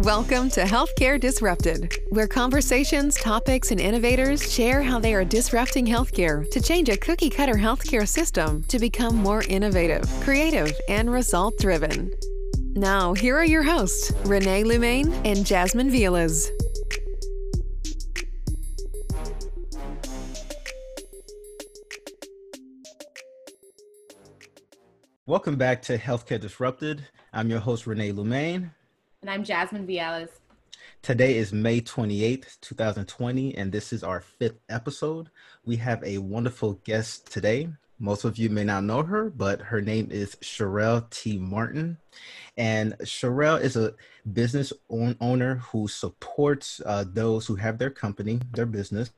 Welcome to Healthcare Disrupted, where conversations, topics, and innovators share how they are disrupting healthcare to change a cookie cutter healthcare system to become more innovative, creative, and result driven. Now, here are your hosts, Renee Lumain and Jasmine Vilas. Welcome back to Healthcare Disrupted. I'm your host, Renee Lumain. And I'm Jasmine Viales. Today is May 28th, 2020, and this is our fifth episode. We have a wonderful guest today. Most of you may not know her, but her name is Sherelle T. Martin. And Sherelle is a business owner who supports uh, those who have their company, their business,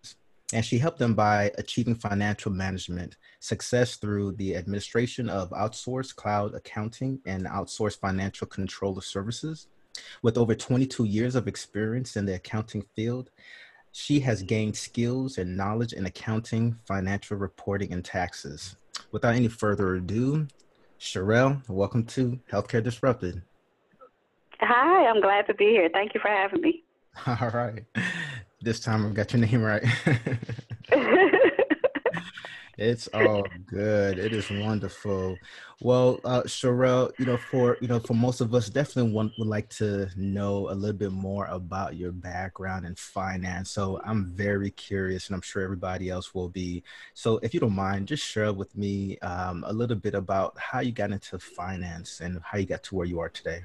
and she helped them by achieving financial management success through the administration of outsourced cloud accounting and outsourced financial controller services. With over 22 years of experience in the accounting field, she has gained skills and knowledge in accounting, financial reporting, and taxes. Without any further ado, Sherelle, welcome to Healthcare Disrupted. Hi, I'm glad to be here. Thank you for having me. All right. This time I've got your name right. It's all good. It is wonderful. Well, uh, Sherelle, you know, for you know, for most of us, definitely one would like to know a little bit more about your background in finance. So I'm very curious, and I'm sure everybody else will be. So, if you don't mind, just share with me um, a little bit about how you got into finance and how you got to where you are today.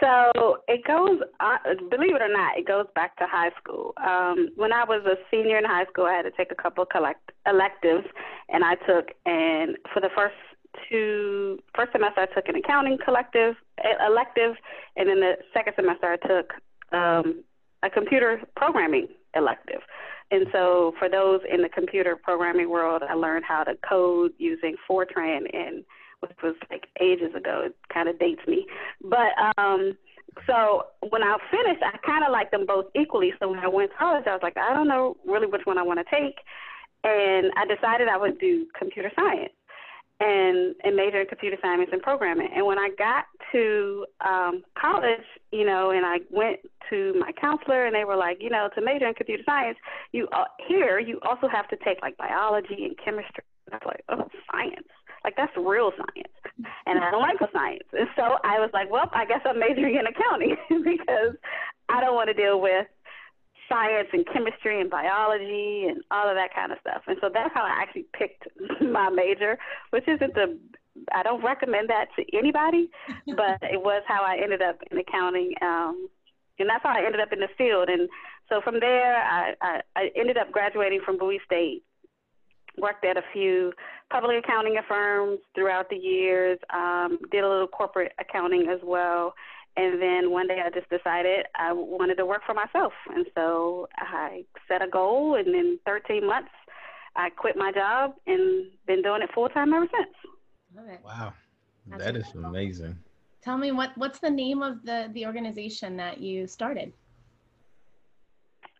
So it goes, uh, believe it or not, it goes back to high school. Um, when I was a senior in high school, I had to take a couple of collect- electives, and I took, and for the first two, first semester I took an accounting collective elective, and then the second semester I took um, a computer programming elective. And so for those in the computer programming world, I learned how to code using Fortran and which was like ages ago. It kind of dates me. But um, so when I finished, I kind of liked them both equally. So when I went to college, I was like, I don't know really which one I want to take, and I decided I would do computer science and and major in computer science and programming. And when I got to um, college, you know, and I went to my counselor, and they were like, you know, to major in computer science, you uh, here you also have to take like biology and chemistry. I was like, oh, science. Like that's real science, and I don't like the science. And so I was like, well, I guess I'm majoring in accounting because I don't want to deal with science and chemistry and biology and all of that kind of stuff. And so that's how I actually picked my major, which isn't the I don't recommend that to anybody, but it was how I ended up in accounting. Um, and that's how I ended up in the field. And so from there, I, I, I ended up graduating from Bowie State worked at a few public accounting firms throughout the years, um, did a little corporate accounting as well. And then one day I just decided I wanted to work for myself. And so I set a goal, and in 13 months, I quit my job and been doing it full time ever since. Wow. That's that is amazing. Tell me what what's the name of the the organization that you started?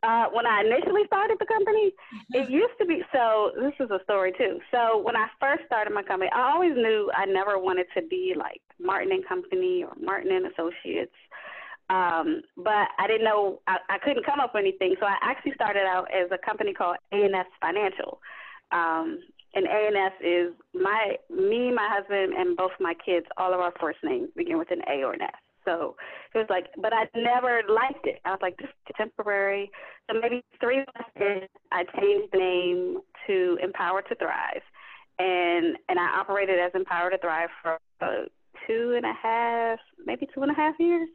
Uh, when I initially started the company, it mm-hmm. used to be so. This is a story too. So when I first started my company, I always knew I never wanted to be like Martin and Company or Martin and Associates. Um, but I didn't know I, I couldn't come up with anything, so I actually started out as a company called ANS Financial. Um, and ANS is my me, my husband, and both my kids. All of our first names begin with an A or an S. So it was like, but I never liked it. I was like, this is temporary. So maybe three months in, I changed the name to Empower to Thrive, and and I operated as Empower to Thrive for uh, two and a half, maybe two and a half years.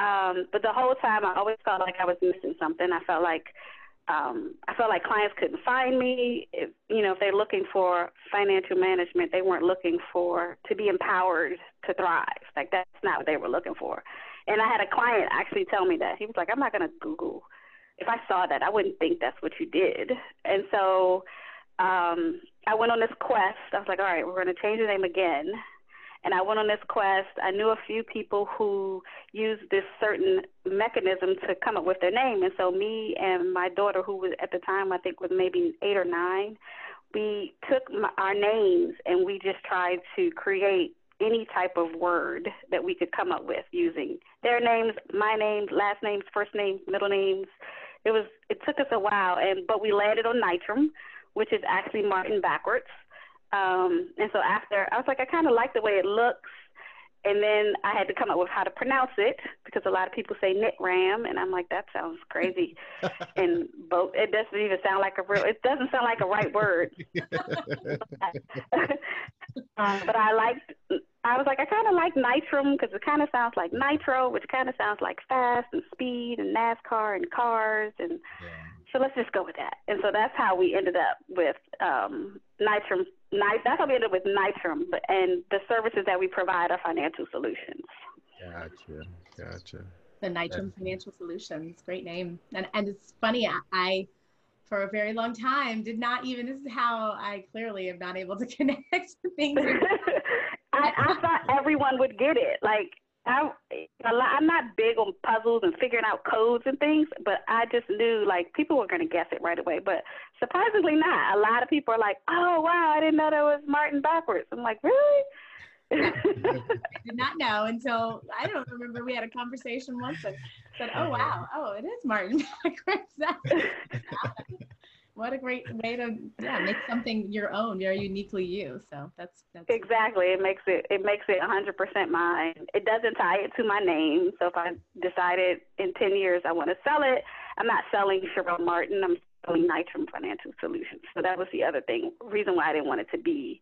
Mm-hmm. Um, but the whole time, I always felt like I was missing something. I felt like um, I felt like clients couldn't find me. If, you know, if they're looking for financial management, they weren't looking for to be empowered to thrive. Like that's not what they were looking for. And I had a client actually tell me that he was like, "I'm not to Google. If I saw that, I wouldn't think that's what you did." And so um, I went on this quest. I was like, "All right, we're to change the name again." And I went on this quest. I knew a few people who used this certain mechanism to come up with their name, and so me and my daughter, who was at the time I think was maybe eight or nine, we took my, our names and we just tried to create any type of word that we could come up with using their names, my names, last names, first names, middle names. It was it took us a while, and but we landed on Nitram, which is actually Martin backwards. Um, and so after I was like, I kind of like the way it looks. And then I had to come up with how to pronounce it because a lot of people say Nitram, and I'm like, that sounds crazy. and both, it doesn't even sound like a real. It doesn't sound like a right word. um, but I liked. I was like, I kind of like Nitram because it kind of sounds like nitro, which kind of sounds like fast and speed and NASCAR and cars and. Yeah. So let's just go with that. And so that's how we ended up with um, Nitram Nice. That's how we ended up with Nitram, and the services that we provide are financial solutions. Gotcha, gotcha. The Nitram Financial Solutions, great name, and and it's funny. I, I, for a very long time, did not even. This is how I clearly am not able to connect things. I, I thought everyone would get it. Like I, I'm not big on puzzles and figuring out codes and things, but I just knew like people were going to guess it right away. But surprisingly, not. A lot of people are like, "Oh wow, I didn't know that was Martin backwards." I'm like, really? I did not know until I don't remember. We had a conversation once and said, "Oh uh-huh. wow, oh it is Martin backwards." what a great way to yeah make something your own very uniquely you. So that's that's exactly. It makes it it makes it 100% mine. It doesn't tie it to my name. So if i decided in 10 years i want to sell it i'm not selling Sherelle martin. I'm selling nitram financial solutions. So that was the other thing reason why i didn't want it to be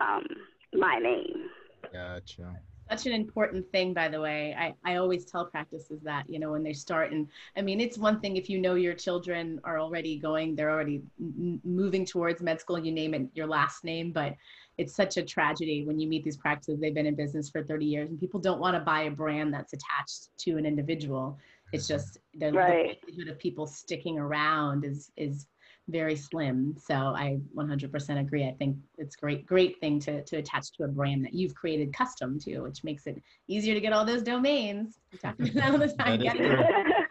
um, my name. Gotcha such an important thing by the way. I, I always tell practices that you know when they start. And i mean it's one thing if you know your children are already going they're already m- moving towards med school you name it your last name. But it's such a tragedy when you meet these practices. They've been in business for 30 years and people don't want to buy a brand that's attached to an individual. It's mm-hmm. just the, right. likelihood of people sticking around is is very slim. So I 100% agree. I think it's great, great thing to, to attach to a brand that you've created custom to, which makes it easier to get all those domains. We talk about that all the time.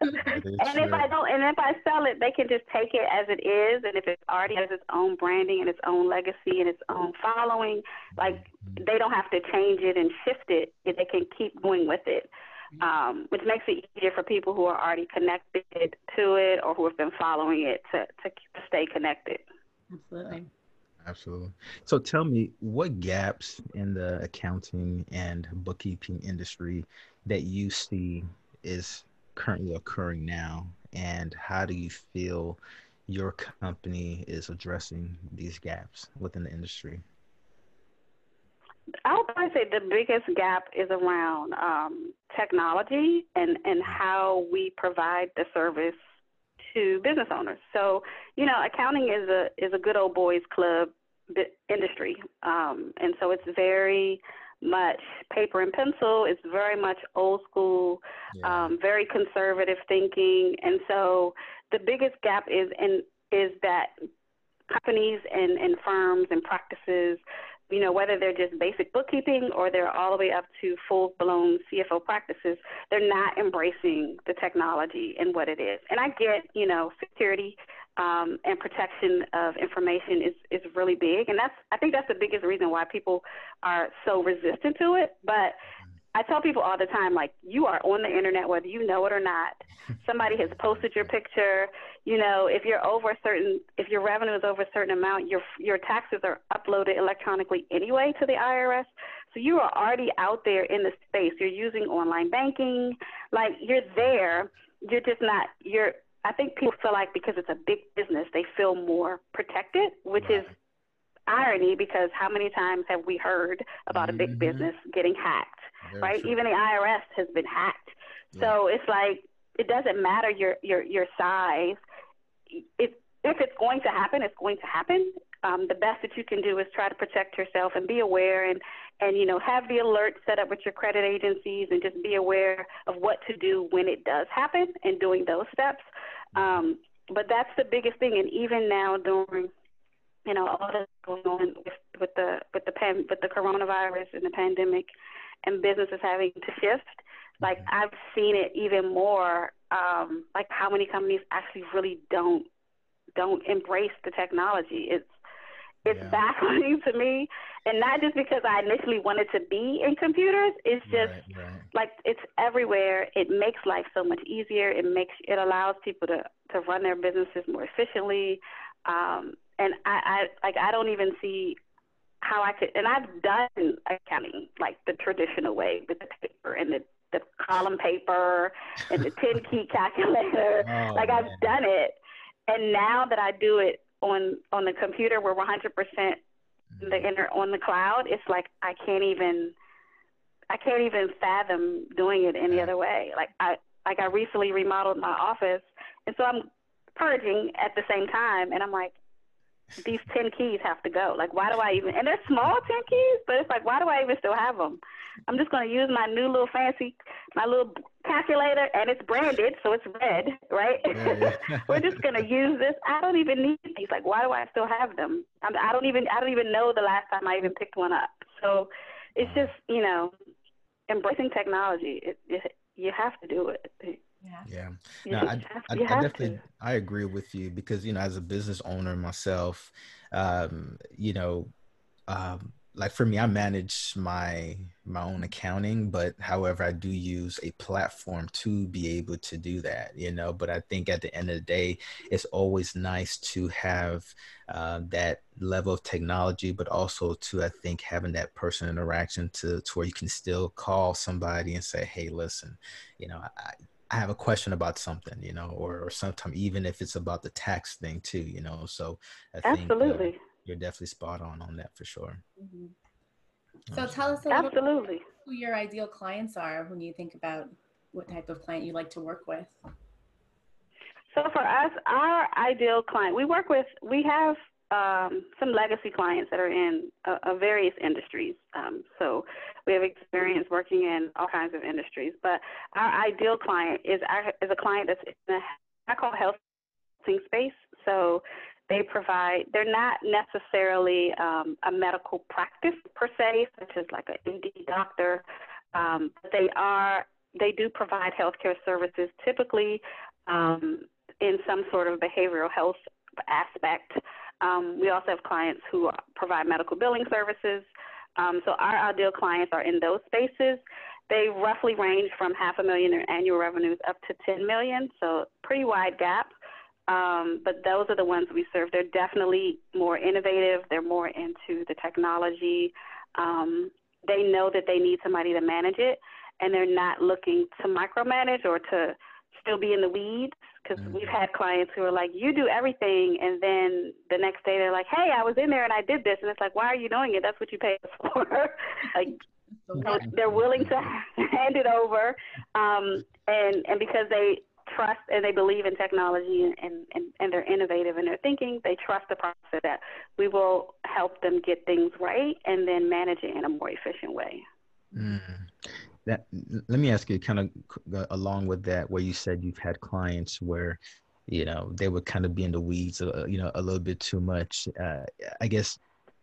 and if I don't, and if I sell it, they can just take it as it is. And if it already has its own branding and its own legacy and its own following, like mm-hmm. they don't have to change it and shift it. They can keep going with it um, which makes it easier for people who are already connected to it or who have been following it to, to stay connected. Absolutely. Absolutely. So tell me what gaps in the accounting and bookkeeping industry that you see is currently occurring now, and how do you feel your company is addressing these gaps within the industry? I would probably say the biggest gap is around um, technology and, and how we provide the service to business owners. So, you know, accounting is a is a good old boys club industry, um, and so it's very much paper and pencil. It's very much old school, yeah. um, very conservative thinking, and so the biggest gap is in is that companies and, and firms and practices you know, whether they're just basic bookkeeping or they're all the way up to full blown CFO practices, they're not embracing the technology and what it is. And I get, you know, security um, and protection of information is, is really big. And that's, I think that's the biggest reason why people are so resistant to it. But I tell people all the time, like, you are on the internet, whether you know it or not. Somebody has posted your picture. You know, if you're over a certain, if your revenue is over a certain amount, your your taxes are uploaded electronically anyway to the IRS. So you are already out there in the space. You're using online banking, like you're there. You're just not. You're. I think people feel like because it's a big business, they feel more protected, which right. is irony because how many times have we heard about mm-hmm. a big mm-hmm. business getting hacked, Very right? True. Even the IRS has been hacked. Yeah. So it's like it doesn't matter your your your size. If if it's going to happen, it's going to happen. Um, the best that you can do is try to protect yourself and be aware and and you know have the alert set up with your credit agencies and just be aware of what to do when it does happen and doing those steps. Um, but that's the biggest thing. And even now during you know all that's going on with, with the with the pan, with the coronavirus and the pandemic, and businesses having to shift. Like mm-hmm. I've seen it even more. Um, like how many companies actually really don't don't embrace the technology. It's it's Yeah. baffling to me, and not just because I initially wanted to be in computers. It's just right, right. like it's everywhere. It makes life so much easier. It makes it allows people to to run their businesses more efficiently. Um, and I, I like I don't even see how I could. And I've done accounting like the traditional way with the paper and the the column paper and the ten key calculator. Oh, like man. I've done it, and now that I do it on on the computer, where we're 100 percent Mm-hmm. the inter on the cloud. It's like I can't even I can't even fathom doing it any other way. Like I like I recently remodeled my office, and so I'm purging at the same time, and I'm like. These ten keys have to go. Like, why do I even? And they're small ten keys, but it's like, why do I even still have them? I'm just going to use my new little fancy, my little calculator, and it's branded, so it's red, right? Yeah, yeah. We're just going to use this. I don't even need these. Like, why do I still have them? I'm, I don't even, I don't even know the last time I even picked one up. So it's mm. just, you know, embracing technology. It, it, you have to do it. Yeah. yeah. No, I, I, I definitely to. I agree with you because you know as a business owner myself, um, you know, um, like for me, I manage my my own accounting, but however, I do use a platform to be able to do that. You know, but I think at the end of the day, it's always nice to have uh, that level of technology, but also to I think having that person interaction to to where you can still call somebody and say, hey, listen, you know, I, I have a question about something, you know, or, or sometimes even if it's about the tax thing too, you know. So I think uh, Absolutely. you're definitely spot on on that for sure. Mhm. So tell us a little bit Absolutely. who your ideal clients are when you think about what type of client you like to work with. So for us, our ideal client, we work with, we have um, some legacy clients that are in uh, uh, various industries. Um, so we have experience working in all kinds of industries. But our ideal client is is a client that's in the I call health space. So they provide. They're not necessarily um, a medical practice per se, such as like an MD doctor, um, but they are. They do provide healthcare services, typically um, in some sort of behavioral health aspect. Um, we also have clients who provide medical billing services. Um, so our ideal clients are in those spaces. They roughly range from half a million in annual revenues up to 10 million, so pretty wide gap. Um, but those are the ones we serve. They're definitely more innovative. They're more into the technology. Um, they know that they need somebody to manage it, and they're not looking to micromanage or to still be in the weeds. Because Mhm. we've had clients who are like, "You do everything," and then the next day they're like, "Hey, I was in there and I did this," and it's like, "Why are you doing it? That's what you paid us for." like so they're willing to hand it over, um, and and because they trust and they believe in technology and, and, and they're innovative in their thinking, they trust the process that we will help them get things right and then manage it in a more efficient way. Mm. That let me ask you, kind of uh, along with that, where you said you've had clients where, you know, they would kind of be in the weeds, uh, you know, a little bit too much. Uh, I guess,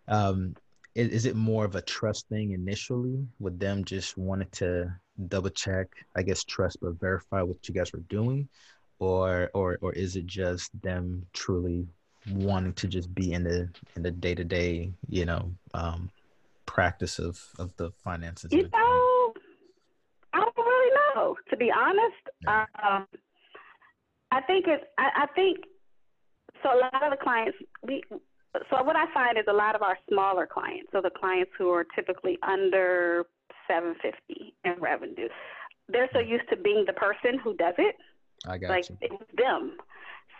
um, is, is it more of a trust thing initially with them just wanting to double check, I guess, trust but verify what you guys were doing, or or or is it just them truly wanting to just be in the in the day to day, you know, um, practice of of the finances? Know, to be honest. Um, I think it's, I, I think, so a lot of the clients, we, so what I find is a lot of our smaller clients, so the clients who are typically under 750 in revenue, they're so used to being the person who does it, I got like you. it's them.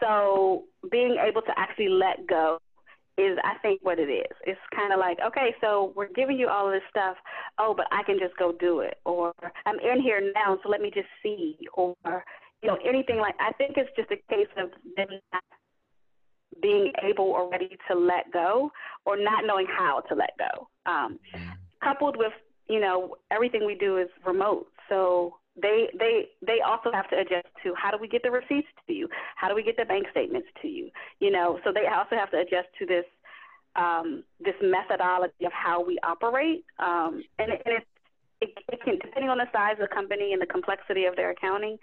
So being able to actually let go is, I think, what it is. It's kind of like, okay, so we're giving you all of this stuff. Oh, but I can just go do it, or I'm in here now, so let me just see, or you know, anything like. I think it's just a case of them not being able or ready to let go, or not knowing how to let go. Um, Mm. coupled with you know everything we do is remote so they they they also have to adjust to how do we get the receipts to you how do we get the bank statements to you you know so they also have to adjust to this um, this methodology of how we operate um, and, it, and it, it, can depending on the size of the company and the complexity of their accounting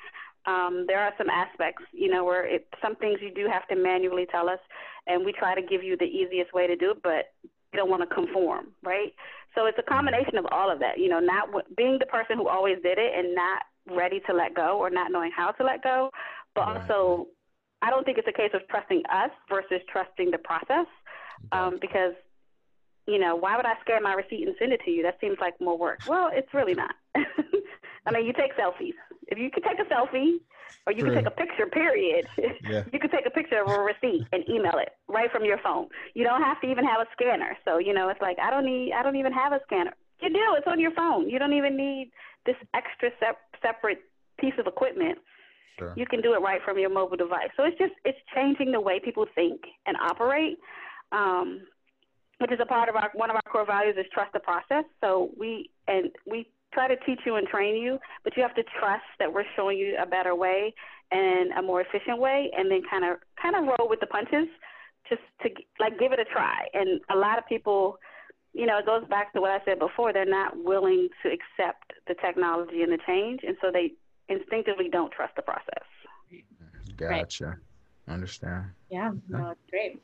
Um, there are some aspects, you know, where it, some things you do have to manually tell us, and we try to give you the easiest way to do it, but you don't want to conform, right? So it's a combination of all of that, you know, not w- being the person who always did it and not ready to let go or not knowing how to let go, but right. also I don't think it's a case of trusting us versus trusting the process, um, because you know, why would I scan my receipt and send it to you? That seems like more work. Well, it's really not. I mean, you take selfies. If you can take a selfie, or you True. can take a picture, period. Yeah. you can take a picture of a receipt and email it right from your phone. You don't have to even have a scanner. So, you know, it's like, I don't need, I don't even have a scanner. You do, it's on your phone. You don't even need this extra sep- separate piece of equipment. Sure. You can do it right from your mobile device. So it's just, it's changing the way people think and operate. Um, which is a part of our one of our core values is trust the process. So we and we try to teach you and train you, but you have to trust that we're showing you a better way and a more efficient way, and then kind of kind of roll with the punches, just to like give it a try. And a lot of people, you know, it goes back to what I said before. They're not willing to accept the technology and the change, and so they instinctively don't trust the process. Gotcha. Right. Understand. Yeah, no, great.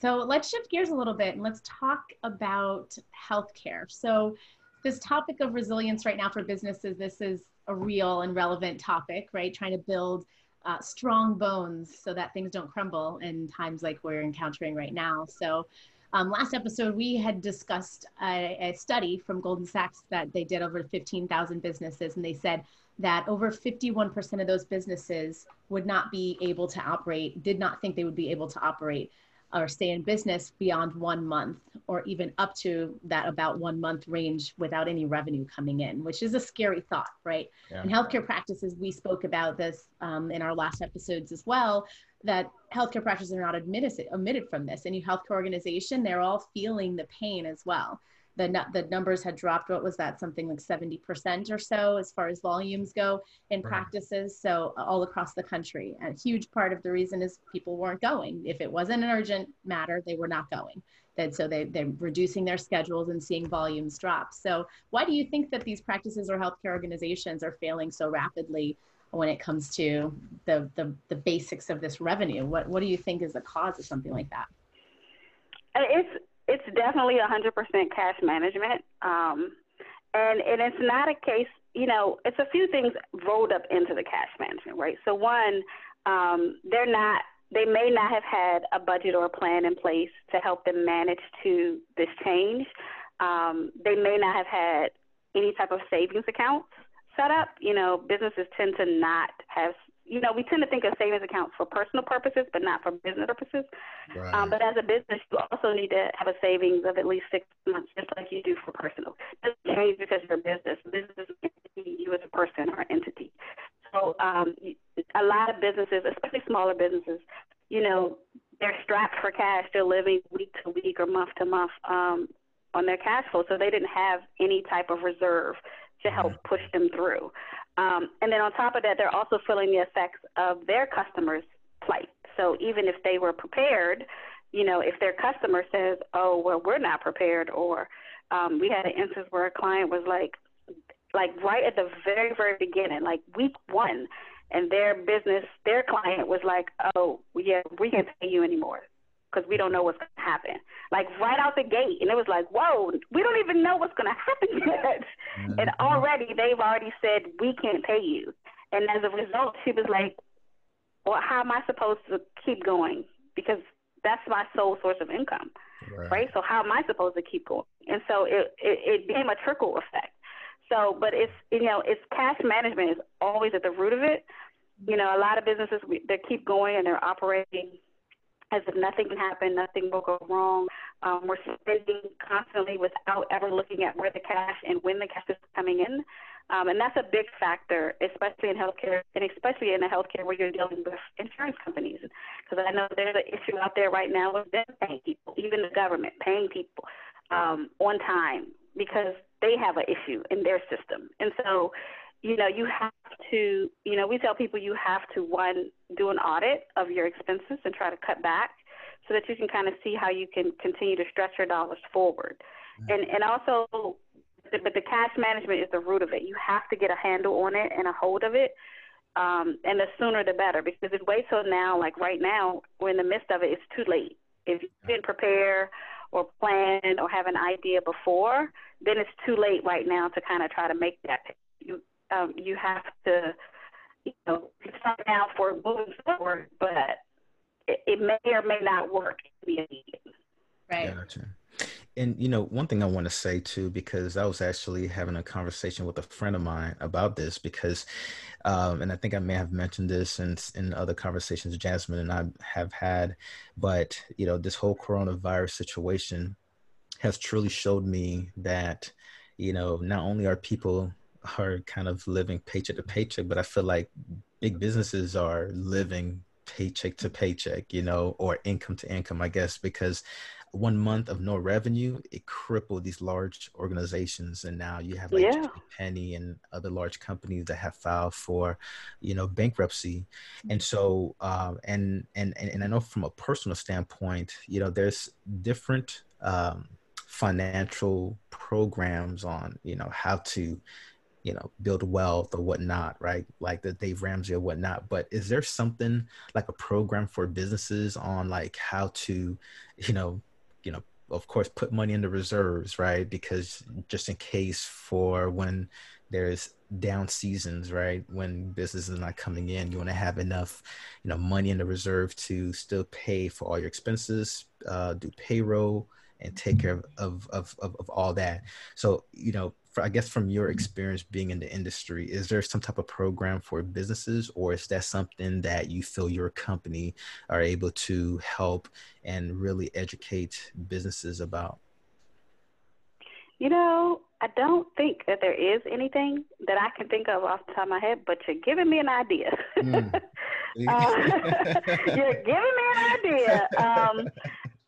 So let's shift gears a little bit and let's talk about healthcare. So, this topic of resilience right now for businesses, this is a real and relevant topic, right? Trying to build uh, strong bones so that things don't crumble in times like we're encountering right now. So, um, last episode, we had discussed a, a, study from Goldman Sachs that they did over 15,000 businesses, and they said that over 51% of those businesses would not be able to operate, did not think they would be able to operate or stay in business beyond one month or even up to that about one month range without any revenue coming in, which is a scary thought, right? Yeah. In healthcare practices, we spoke about this um, in our last episodes as well, that healthcare practices are not admitted, omitted from this. Any healthcare organization, they're all feeling the pain as well the the numbers had dropped. What was that? Something like seventy percent or so as far as volumes go in right. practices. So all across the country, and a huge part of the reason is people weren't going. If it wasn't an urgent matter, they were not going. That so they they're reducing their schedules and seeing volumes drop. So why do you think that these practices or healthcare organizations are failing so rapidly? when it comes to the, the, the basics of this revenue? What, what do you think is the cause of something like that? Uh, it's it's definitely 100% cash management. Um, and, and it's not a case, you know, it's a few things rolled up into the cash management, right? So, one, um, they're not, they may not have had a budget or a plan in place to help them manage to this change. Um, they may not have had any type of savings accounts set up. You know, businesses tend to not have you know, we tend to think of savings accounts for personal purposes, but not for business purposes. Right. Um, but as a business, you also need to have a savings of at least six months, just like you do for personal. It doesn't change because you're a business. Business is you as a person or entity. So um, a lot of businesses, especially smaller businesses, you know, they're strapped for cash. They're living week to week or month to month um, on their cash flow, so they didn't have any type of reserve to help mm-hmm. push them through. Um, and then on top of that, they're also feeling the effects of their customers' plight. So even if they were prepared, you know, if their customer says, "Oh, well, we're not prepared," or um, we had an instance where a client was like, like right at the very, very beginning, like week one, and their business, their client was like, "Oh, yeah, we can't pay you anymore because we don't know what's going to happen. Like right out the gate. And it was like, whoa, we don't even know what's going to happen yet. Mm-hmm. And already they've already said, we can't pay you. And as a result, she was like, well, how am I supposed to keep going? Because that's my sole source of income, right? right? So how am I supposed to keep going? And so it, it, it became a trickle effect. So, but it's, you know, it's cash management is always at the root of it. You know, a lot of businesses, they keep going and they're operating as if nothing can happen, nothing will go wrong. Um, we're spending constantly without ever looking at where the cash and when the cash is coming in. Um, and that's a big factor, especially in healthcare, and especially in the healthcare where you're dealing with insurance companies. Because I know there's an issue out there right now with them paying people, even the government paying people um, on time because they have an issue in their system. And so you know, you have to, you know, we tell people you have to one do an audit of your expenses and try to cut back so that you can kind of see how you can continue to stretch your dollars forward. Mm-hmm. And and also but the cash management is the root of it. You have to get a handle on it and a hold of it um, and the sooner the better because if wait till now, like right now, we're in the midst of it, it's too late. If you didn't prepare or plan or have an idea before, then it's too late right now to kind of try to make that. You um, you have to, you know, start now for moving forward, but it, it may or may not work. Right. Gotcha. And you know, one thing I want to say too, because I was actually having a conversation with a friend of mine about this, because, um, and I think I may have mentioned this in in other conversations Jasmine and I have had, but you know, this whole coronavirus situation has truly showed me that, you know, not only are people are kind of living paycheck to paycheck, but I feel like big businesses are living paycheck to paycheck, you know, or income to income, I guess, because one month of no revenue, it crippled these large organizations. And now you have like Yeah. Penney and other large companies that have filed for, you know, bankruptcy. And so, um, and, and, and, and I know from a personal standpoint, you know, there's different, um, financial programs on, you know, how to, you know, build wealth or whatnot, right? Like the Dave Ramsey or whatnot. But is there something like a program for businesses on like how to, you know, you know, of course, put money in the reserves, right? Because just in case for when there's down seasons, right? When business is not coming in, you want to have enough, you know, money in the reserve to still pay for all your expenses, uh, do payroll, and take care of of, of, of all that. So, you know, for, I guess from your experience being in the industry, is there some type of program for businesses, or is that something that you feel your company are able to help and really educate businesses about? You know, I don't think that there is anything that I can think of off the top of my head, but you're giving me an idea. Mm. Uh, you're giving me an idea. Um,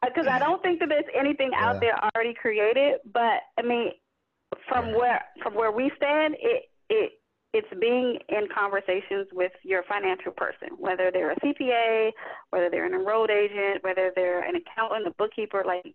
because I don't think that there's anything out there already created. But I mean, from Yeah. where from where we stand, it it it's being in conversations with your financial person, whether they're a CPA, whether they're an enrolled agent, whether they're an accountant, a bookkeeper. Like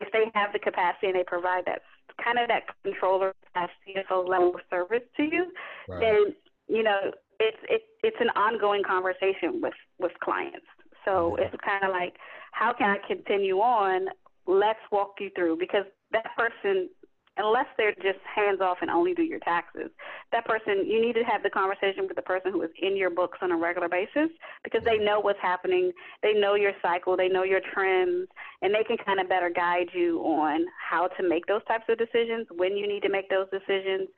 if they have the capacity and they provide that kind of that controller, that CFO level of service to you, Right. then you know it's it, it's an ongoing conversation with with clients. So Mhm. it's kind of like, how can I continue on? Let's walk you through because that person, unless they're just hands off and only do your taxes, that person you need to have the conversation with the person who is in your books on a regular basis because they know what's happening, they know your cycle, they know your trends, and they can kind of better guide you on how to make those types of decisions, when you need to make those decisions.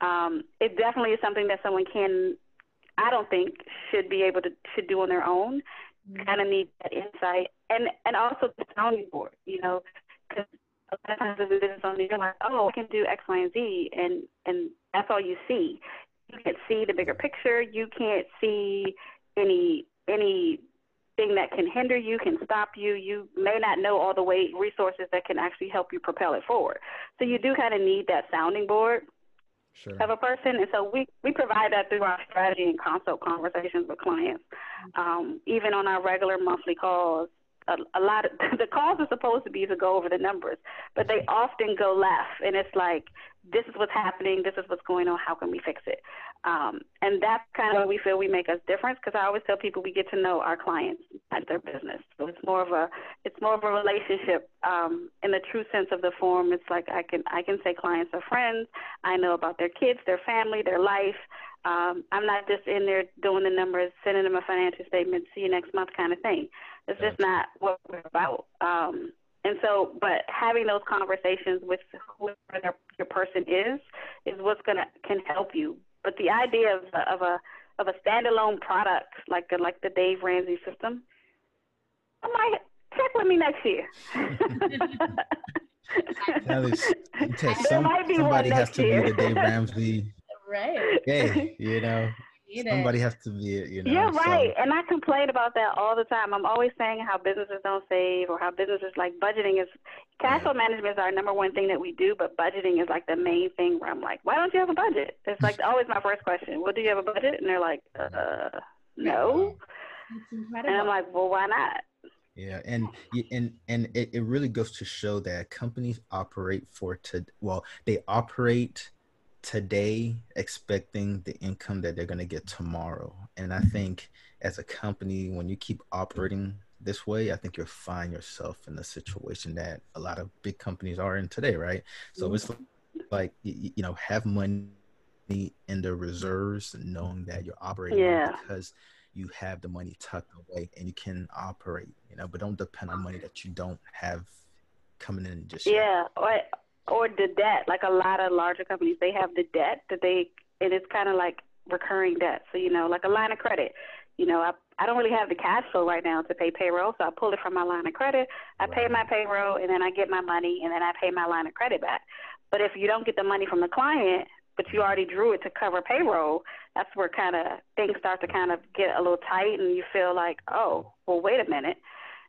Um, it definitely is something that someone can, I don't think, should be able to should do on their own. Kind of need that insight, and and also the sounding board. You know, because a lot of times as a business owner, you're like, oh, I can do X, Y, and Z, and and that's all you see. You can't see the bigger picture. You can't see any any thing that can hinder you, can stop you. You may not know all the way resources that can actually help you propel it forward. So you do kind of need that sounding board Sure. of a person, and so we we provide that through our strategy and consult conversations with clients. Um, even on our regular monthly calls, a, a lot of the calls are supposed to be to go over the numbers, but they often go left, and it's like this is what's happening, this is what's going on, how can we fix it? Um, and that's kind of where we feel we make us difference because I always tell people we get to know our clients, not their business. So it's more of a it's more of a relationship um, in the true sense of the form. It's like I can I can say clients are friends. I know about their kids, their family, their life. Um, I'm not just in there doing the numbers, sending them a financial statement, see you next month kind of thing. It's just not what we're about. Um, and so, but having those conversations with whoever their, your person is, is what's gonna can help you. But the idea of a, of a of a standalone product like the, like the Dave Ramsey system, I might check with me next year. That is, you tell There some, might be somebody one has to year. be the Dave Ramsey. Right. Hey, you know, Need somebody has to be it. You know. Yeah, so- right. And I complain about that all the time. I'm always saying how businesses don't save or how businesses like budgeting is cash flow management is our number one thing that we do, but budgeting is like the main thing where I'm like, why don't you have a budget? It's like always my first question. Well, do you have a budget? And they're like, uh, no. It's And. I'm like, well, why not? Yeah, and and and it, it really goes to show that companies operate for to well, they operate today expecting the income that they're going to get tomorrow. And I think as a company, when you keep operating this way, I think you'll find yourself in the situation that a lot of big companies are in today, right? So it's like, you know, have money in the reserves, knowing that you're operating yeah. because you have the money tucked away and you can operate, you know, but don't depend on money that you don't have coming in just yeah, or or the debt. Like a lot of larger companies, they have the debt that they, and it's kind of like recurring debt. So you know, like a line of credit. You know, I I don't really have the cash flow right now to pay payroll, so I pull it from my line of credit. I right. pay my payroll, and then I get my money, and then I pay my line of credit back. But if you don't get the money from the client, but you already drew it to cover payroll, that's where kind of things start to kind of get a little tight, and you feel like, oh, well, wait a minute,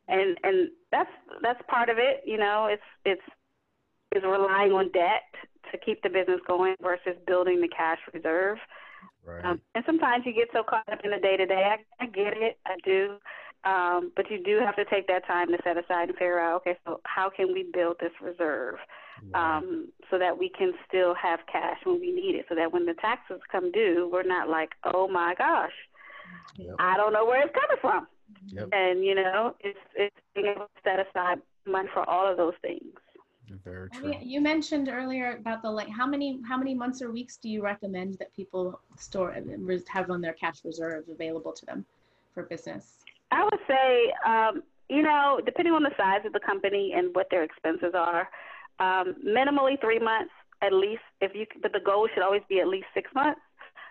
and and that's that's part of it. You know, it's it's is relying on debt to keep the business going versus building the cash reserve. Right. Um, and sometimes you get so caught up in the day to day. I get it, I do. Um, but you do have to take that time to set aside and figure out, okay, so how can we build this reserve right. um, so that we can still have cash when we need it, so that when the taxes come due, we're not like, oh my gosh, yep. I don't know where it's coming from. Yep. And you know, it's it's being able to set aside money for all of those things. Very true. You mentioned earlier about the like how many how many months or weeks do you recommend that people store and have on their cash reserves available to them for business? I would say, um, you know, depending on the size of the company and what their expenses are, um, minimally three months at least. If you, but the goal should always be at least six months.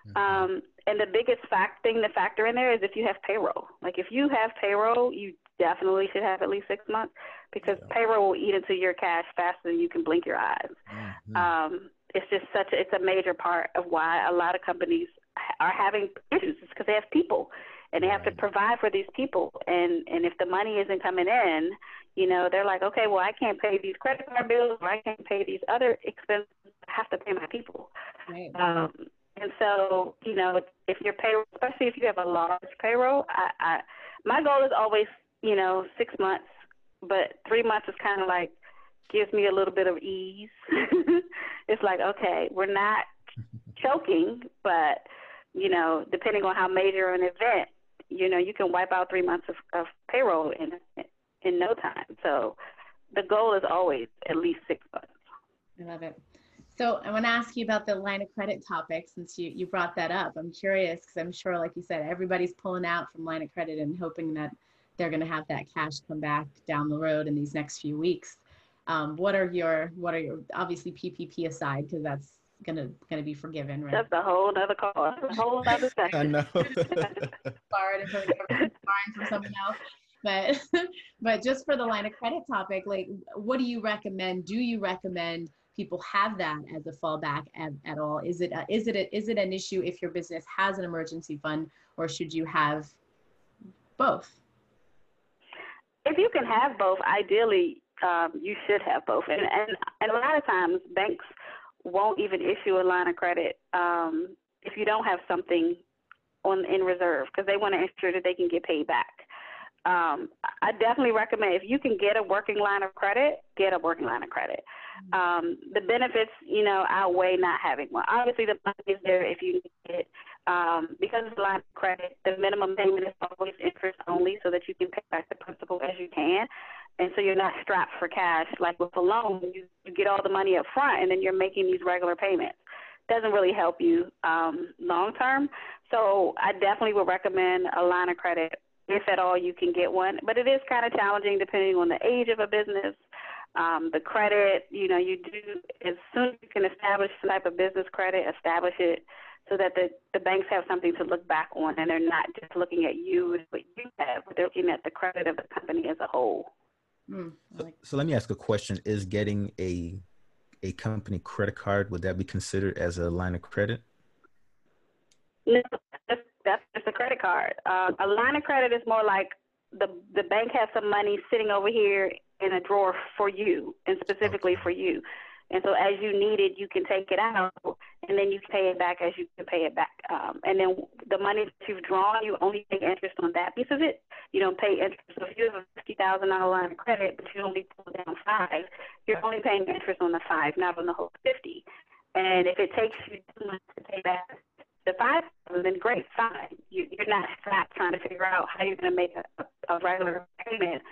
Mm-hmm. Um, and the biggest fact thing to factor in there is if you have payroll. Like if you have payroll, you definitely should have at least six months because yeah. payroll will eat into your cash faster than you can blink your eyes. Mm-hmm. Um, it's just such a, it's a major part of why a lot of companies are having issues. It's because they have people and they right. have to provide for these people. And and if the money isn't coming in, you know, they're like, okay, well, I can't pay these credit card bills, or I can't pay these other expenses. I have to pay my people. Right. Um, and so, you know, if your payroll, especially if you have a large payroll, I, I my goal is always you know, six months, but three months is kind of like gives me a little bit of ease. it's like, okay, we're not choking, but you know, depending on how major an event, you know, you can wipe out three months of, of payroll in in no time. So the goal is always at least six months. I love it. So I want to ask you about the line of credit topic since you, you brought that up. I'm curious because I'm sure, like you said, everybody's pulling out from line of credit and hoping that they're going to have that cash come back down the road in these next few weeks. Um, what are your what are your obviously PPP aside because that's gonna gonna be forgiven, right? That's a whole other call. a whole other section. I know. Borrowed from someone else. But but just for the line of credit topic, like what do you recommend? Do you recommend people have that as a fallback at, at all? Is it a, is it a, is it an issue if your business has an emergency fund, or should you have both? If you can have both, ideally um, you should have both. And, and and a lot of times banks won't even issue a line of credit um, if you don't have something on in reserve because they want to ensure that they can get paid back. Um, I definitely recommend if you can get a working line of credit, get a working line of credit. Um, the benefits, you know, outweigh not having one. Obviously, the money is there if you need it. Um, because it's a line of credit, the minimum payment is always interest only so that you can pay back the principal as you can. And so you're not strapped for cash. Like with a loan, you, you get all the money up front and then you're making these regular payments. Doesn't really help you um, long term. So I definitely would recommend a line of credit if at all you can get one. But it is kind of challenging depending on the age of a business, um, the credit. You know, you do as soon as you can establish some type of business credit, establish it so that the, the banks have something to look back on and they're not just looking at you and what you have, but they're looking at the credit of the company as a whole. Mm, so, so let me ask a question: Is getting a a company credit card would that be considered as a line of credit? No, that's, that's just a credit card. Uh, a line of credit is more like the the bank has some money sitting over here in a drawer for you and specifically okay. for you. And so as you need it, you can take it out and then you pay it back as you can pay it back. Um, and then the money that you've drawn, you only pay interest on that piece of it. You don't pay interest. So if you have a fifty thousand dollar line of credit, but you only pull down five, you're only paying interest on the five, not on the whole fifty. And if it takes you two months to pay back the five thousand, then great, fine. You, you're not strapped trying to figure out how you're going to make a, a regular payment,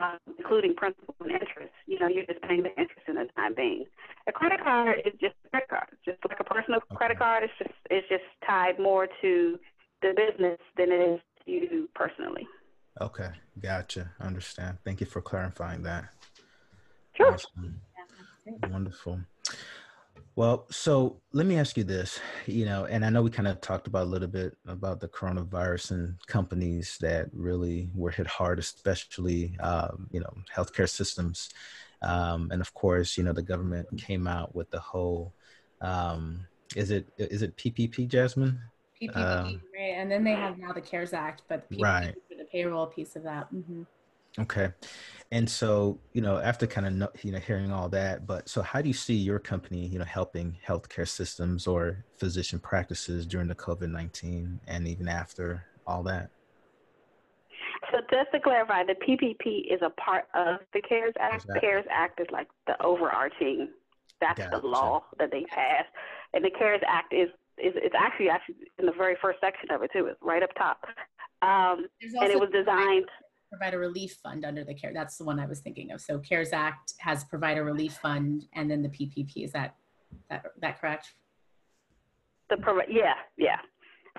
um, including principal and interest. You know, you're just paying the interest in the time being. A credit card is just a credit card, just like a personal okay. credit card. It's just it's just tied more to the business than it is to you personally. Okay, gotcha. Understand. Thank you for clarifying that. Sure. Awesome. Yeah, Wonderful. Well, so let me ask you this, you know, and I know we kind of talked about a little bit about the coronavirus and companies that really were hit hard, especially, um, you know, healthcare systems. Um, and of course, you know, the government came out with the whole, um, is it, is it PPP, Jasmine? PPP, um, right? And then they have now the CARES Act, but PPP right. for the payroll piece of that. Mm-hmm. Okay. And so, you know, after kind of, you know, hearing all that, but so how do you see your company, you know, helping healthcare systems or physician practices during the COVID 19 and even after all that? So just to clarify, the PPP is a part of the CARES Act. The CARES Act is like the overarching, that's gotcha. the law that they passed. And the CARES Act is, is it's actually actually in the very first section of it too. It's right up top. Um, and it was designed provider relief fund under the care. That's the one I was thinking of. So CARES Act has provider relief fund, and then the PPP. Is that that that correct? The yeah yeah.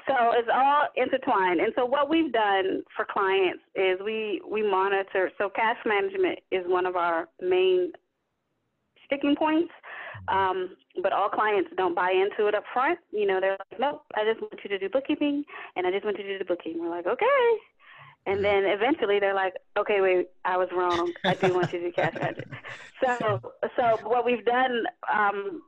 So it's all intertwined. And so what we've done for clients is we we monitor. So cash management is one of our main sticking points. Um, but all clients don't buy into it up front. You know, they're like, nope, I just want you to do bookkeeping, and I just want you to do the bookkeeping. We're like, okay. And then eventually they're like, okay, wait, I was wrong. I do want you to do cash magic. So, so what we've done um,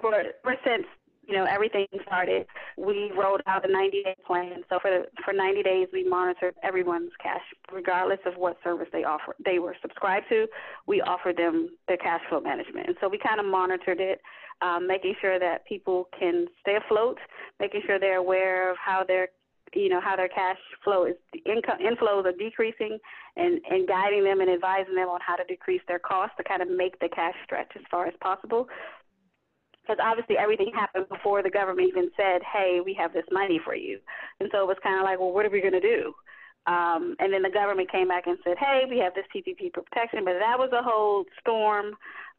for, for since you know everything started, we rolled out a 90 day plan. So for the, for 90 days, we monitored everyone's cash, regardless of what service they offer they were subscribed to. We offered them their cash flow management, and so we kind of monitored it, um, making sure that people can stay afloat, making sure they're aware of how their you know how their cash flow is income inflows are decreasing and and guiding them and advising them on how to decrease their costs to kind of make the cash stretch as far as possible. Because obviously everything happened before the government even said hey we have this money for you. And so it was kind of like well what are we going to do? Um, and then the government came back and said hey we have this ppp protection but that was a whole storm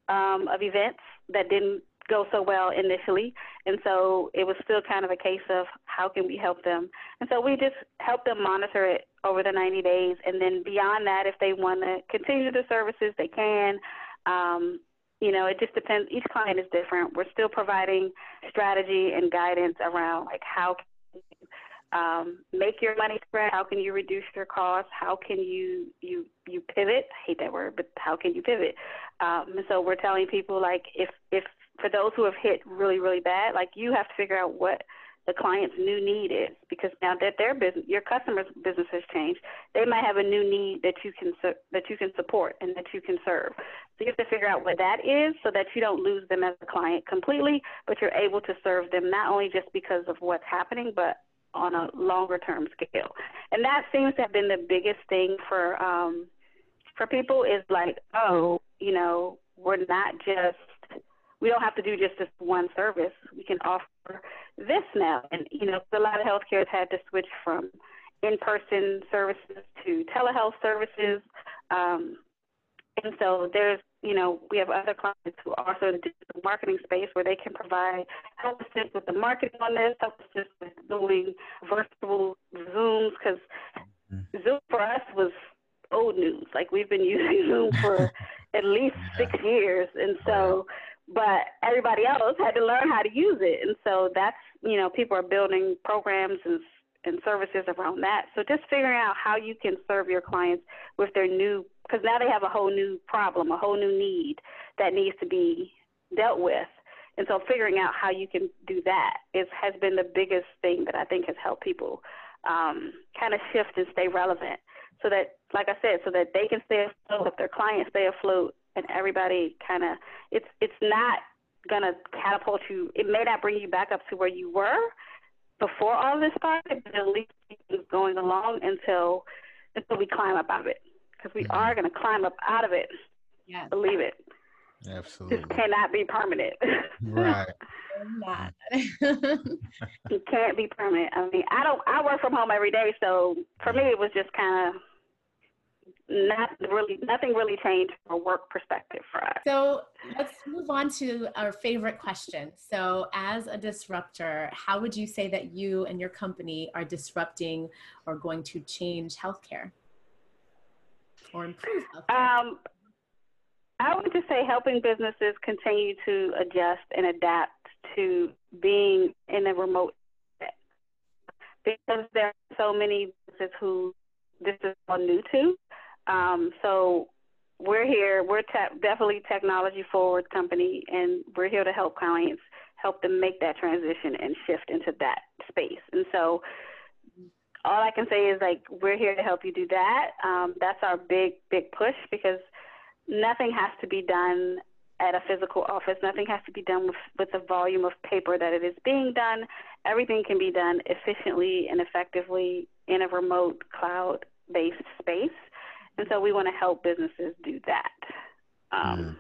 um, of events that didn't go so well initially. And so it was still kind of a case of how can we help them. And so we just help them monitor it over the 90 days. And then beyond that, if they want to continue the services, they can. Um, you know, it just depends. Each client is different. We're still providing strategy and guidance around like how can um, make your money spread? How can you reduce your costs? How can you you you pivot? I hate that word, but how can you pivot? Um, and so we're telling people like if if for those who have hit really really bad, like you have to figure out what the client's new need is because now that their business, your customer's business has changed, they might have a new need that you can that you can support and that you can serve. So you have to figure out what that is so that you don't lose them as a client completely, but you're able to serve them not only just because of what's happening, but on a longer term scale. And that seems to have been the biggest thing for um for people is like, oh, you know, we're not just we don't have to do just this one service. We can offer this now. And you know, a lot of healthcare has had to switch from in-person services to telehealth services. Um, and so there's, you know, we have other clients who are also in the digital marketing space where they can provide help assist with the marketing on this, help assist with doing virtual Zooms because mm-hmm. Zoom for us was old news. Like we've been using Zoom for at least six years, and so. But everybody else had to learn how to use it, and so that's you know people are building programs and and services around that. So just figuring out how you can serve your clients with their new, because now they have a whole new problem, a whole new need that needs to be dealt with. And so figuring out how you can do that is has been the biggest thing that I think has helped people um, kind of shift and stay relevant. So that, like I said, so that they can stay afloat, if their clients stay afloat, and everybody kind of, it's it's not gonna catapult you. It may not bring you back up to where you were, before all this started, but at least it's going along until until we climb up out of it, because we mm-hmm. are going to climb up out of it. Yeah, believe it. Absolutely. This cannot be permanent. Right. Not. it can't be permanent. I mean, I don't. I work from home every day, so for me, it was just kind of not really nothing really changed from a work perspective for us. So let's move on to our favorite question. So, as a disruptor, how would you say that you and your company are disrupting or going to change healthcare or improve healthcare? Um, I would just say helping businesses continue to adjust and adapt to being in a remote because there are so many businesses who this is all new to. Um, so we're here. We're te- definitely technology forward company, and we're here to help clients help them make that transition and shift into that space. And so all I can say is like we're here to help you do that. Um, that's our big big push because nothing has to be done at a physical office. Nothing has to be done with, with the volume of paper that it is being done. Everything can be done efficiently and effectively in a remote cloud based space. And so we want to help businesses do that. Um,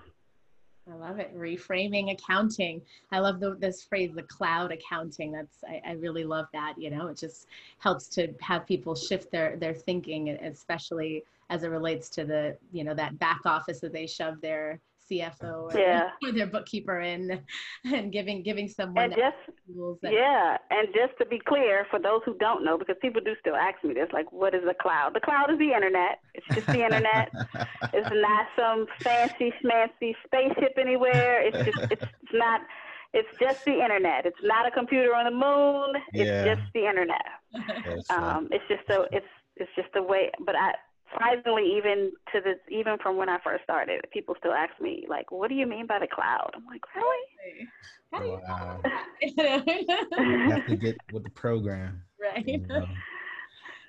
I love it. Reframing accounting. I love the, this phrase, the cloud accounting. That's I, I, really love that. You know, it just helps to have people shift their their thinking, especially as it relates to the you know that back office that they shove their CFO or, yeah. or their bookkeeper in and giving giving someone and just, that, yeah and just to be clear for those who don't know because people do still ask me this like what is the cloud? The cloud is the internet. It's just the internet. It's not some fancy schmancy spaceship anywhere. It's just it's, it's not it's just the internet. It's not a computer on the moon. It's yeah. just the internet. Um, it's just so it's it's just a way but i surprisingly, even to this, even from when I first started, people still ask me like, "What do you mean by the cloud?" I'm like, "Really?" How Wow. you have to get with the program. Right. You know?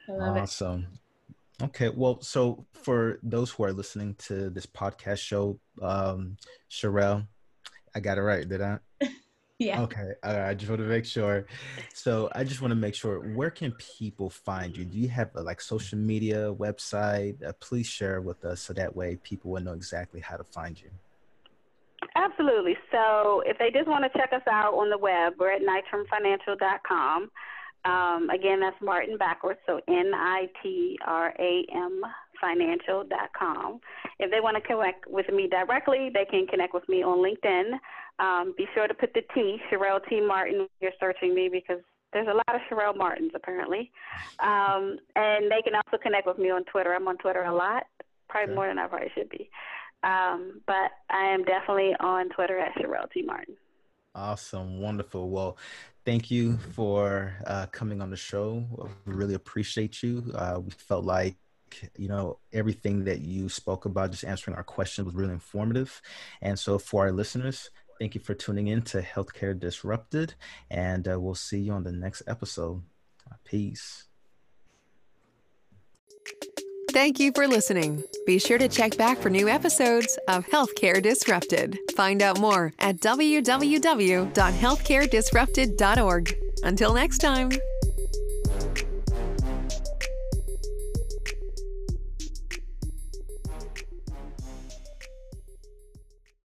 awesome. It. Okay, well, so for those who are listening to this podcast show, um, Sherelle, I got it right, did I? Yeah. Okay. I just want to make sure. So I just want to make sure. Where can people find you? Do you have a like social media website? Uh, please share with us so that way people will know exactly how to find you. Absolutely. So if they just want to check us out on the web, we're at nitramfinancial.com. Um, again, that's Martin backwards, so N I T R A M financial.com. If they want to connect with me directly, they can connect with me on LinkedIn. Um, be sure to put the T, Sherelle T. Martin, when you're searching me because there's a lot of Sherelle Martins apparently. Um, and they can also connect with me on Twitter. I'm on Twitter a lot, probably sure. more than I probably should be. Um, but I am definitely on Twitter at Sherelle T. Martin. Awesome. Wonderful. Well, thank you for uh, coming on the show. We really appreciate you. Uh, we felt like you know everything that you spoke about just answering our questions was really informative and so for our listeners Thank you for tuning in to Healthcare Disrupted, and uh, we'll see you on the next episode. Peace. Thank you for listening. Be sure to check back for new episodes of Healthcare Disrupted. Find out more at www.healthcaredisrupted.org. Until next time.